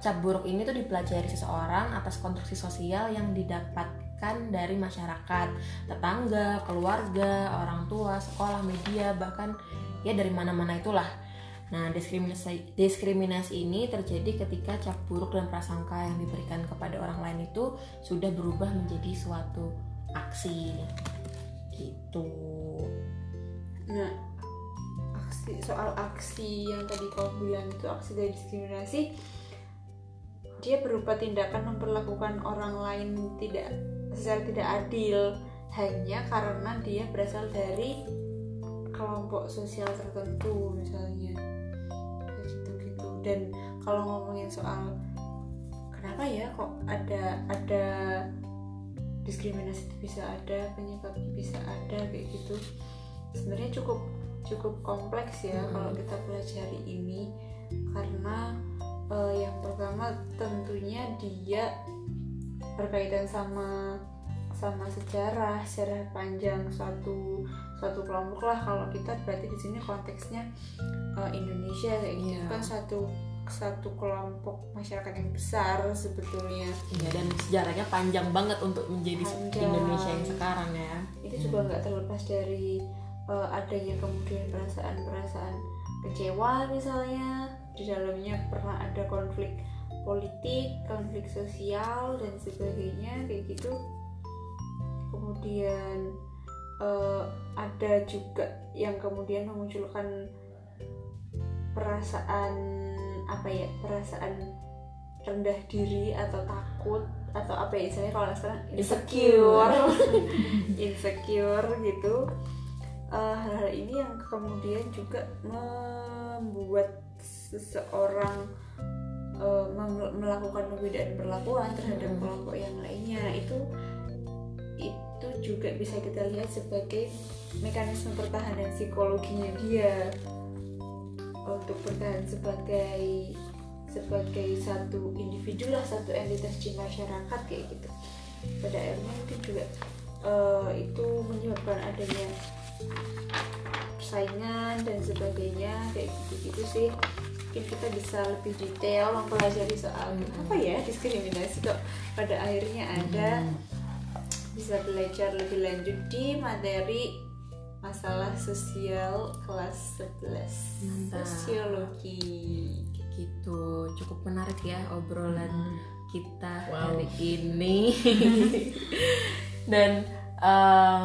Speaker 2: Cap buruk ini tuh dipelajari seseorang atas konstruksi sosial yang didapatkan dari masyarakat tetangga, keluarga, orang tua, sekolah, media, bahkan ya dari mana-mana itulah. Nah, diskriminasi diskriminasi ini terjadi ketika cap buruk dan prasangka yang diberikan kepada orang lain itu sudah berubah menjadi suatu aksi. Gitu.
Speaker 1: Nah, aksi soal aksi yang tadi kau bilang itu aksi dari diskriminasi, dia berupa tindakan memperlakukan orang lain tidak secara tidak adil. Hanya karena dia berasal dari kelompok sosial tertentu misalnya. Gitu-gitu. Dan kalau ngomongin soal kenapa ya kok ada ada diskriminasi itu bisa ada penyebabnya bisa ada kayak gitu. Sebenarnya cukup cukup kompleks ya
Speaker 2: Hmm.
Speaker 1: kalau kita pelajari ini. Karena eh, yang pertama tentunya dia berkaitan sama sama sejarah sejarah panjang suatu suatu kelompok lah kalau kita berarti di sini konteksnya eh, Indonesia kayak gitu
Speaker 2: Iya.
Speaker 1: kan satu satu kelompok masyarakat yang besar sebetulnya
Speaker 2: Ya, dan sejarahnya panjang banget untuk menjadi
Speaker 1: Panjang.
Speaker 2: Indonesia yang sekarang ya.
Speaker 1: itu juga nggak terlepas dari eh, adanya kemudian perasaan-perasaan kecewa misalnya di dalamnya pernah ada konflik politik, konflik sosial dan sebagainya kayak gitu. Kemudian eh, ada juga yang kemudian memunculkan perasaan apa ya perasaan rendah diri atau takut atau apa ya istilahnya kalau sekarang? Insecure. Insecure. Gitu. Eh, hal-hal ini yang kemudian juga membuat seseorang mem- melakukan perbedaan perlakuan terhadap
Speaker 2: Mm.
Speaker 1: kelompok yang lainnya. Nah, itu itu juga bisa kita lihat sebagai mekanisme pertahanan psikologinya dia untuk bertahan sebagai sebagai satu individu lah satu entitas di masyarakat kayak gitu. Pada akhirnya mungkin juga uh, itu menyebabkan adanya persaingan dan sebagainya kayak gitu-gitu sih mungkin kita bisa lebih detail mempelajari soal
Speaker 2: Hmm.
Speaker 1: apa ya diskriminasi kok pada akhirnya ada
Speaker 3: Hmm.
Speaker 1: bisa belajar lebih lanjut di materi masalah sosial kelas 11
Speaker 2: Mantap.
Speaker 1: sosiologi
Speaker 2: gitu cukup menarik ya obrolan
Speaker 3: Hmm.
Speaker 2: kita
Speaker 3: Wow.
Speaker 2: hari ini dan eh,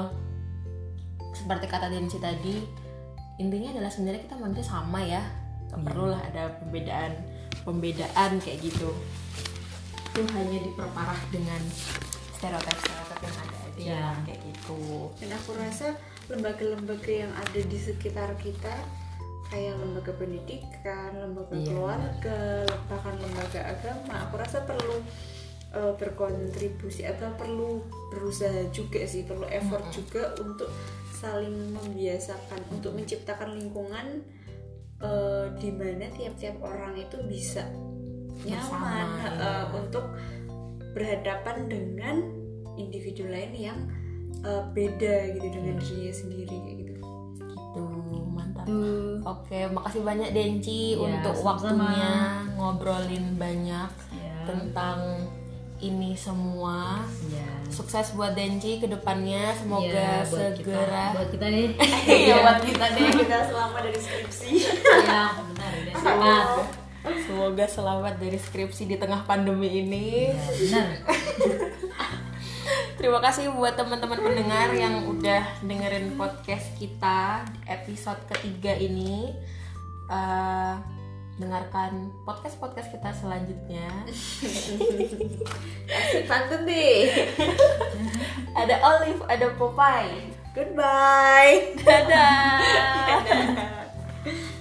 Speaker 2: seperti kata Densi tadi intinya adalah sebenarnya kita manusia sama ya
Speaker 3: Iya.
Speaker 2: perlu lah ada perbedaan pembedaan kayak gitu itu hanya diperparah dengan stereotip stereotip yang ada aja
Speaker 3: Iya.
Speaker 2: kayak gitu
Speaker 1: dan aku rasa lembaga-lembaga yang ada di sekitar kita kayak lembaga pendidikan, lembaga
Speaker 3: Iya,
Speaker 1: keluarga, bahkan lembaga agama, aku rasa perlu uh, berkontribusi atau perlu berusaha juga sih, perlu effort juga untuk saling membiasakan, untuk menciptakan lingkungan uh, di mana tiap-tiap orang itu bisa nyaman
Speaker 2: Bersama,
Speaker 1: uh,
Speaker 2: iya.
Speaker 1: untuk berhadapan dengan individu lain yang uh, beda gitu dengan dirinya sendiri kayak gitu.
Speaker 2: gitu mantap
Speaker 3: Tuh.
Speaker 2: Oke, makasih banyak Denci
Speaker 3: Ya,
Speaker 2: untuk
Speaker 3: sama-sama.
Speaker 2: waktunya ngobrolin banyak
Speaker 3: Ya.
Speaker 2: tentang ini semua.
Speaker 3: Ya.
Speaker 2: Sukses buat Denci ke depannya, semoga
Speaker 3: Ya, buat
Speaker 2: segera
Speaker 3: kita, buat kita nih.
Speaker 2: Iya, buat kita deh.
Speaker 1: kita selamat dari skripsi.
Speaker 3: ya, benar udah semangat.
Speaker 2: Semoga selamat dari skripsi di tengah pandemi ini.
Speaker 3: Ya, benar.
Speaker 2: Terima kasih buat teman-teman pendengar yang udah dengerin podcast kita di episode ketiga ini. Eh, dengarkan podcast podcast kita selanjutnya.
Speaker 1: Asik pantun deh.
Speaker 2: Ada Olive, ada Popeye.
Speaker 1: Goodbye.
Speaker 2: Dadah.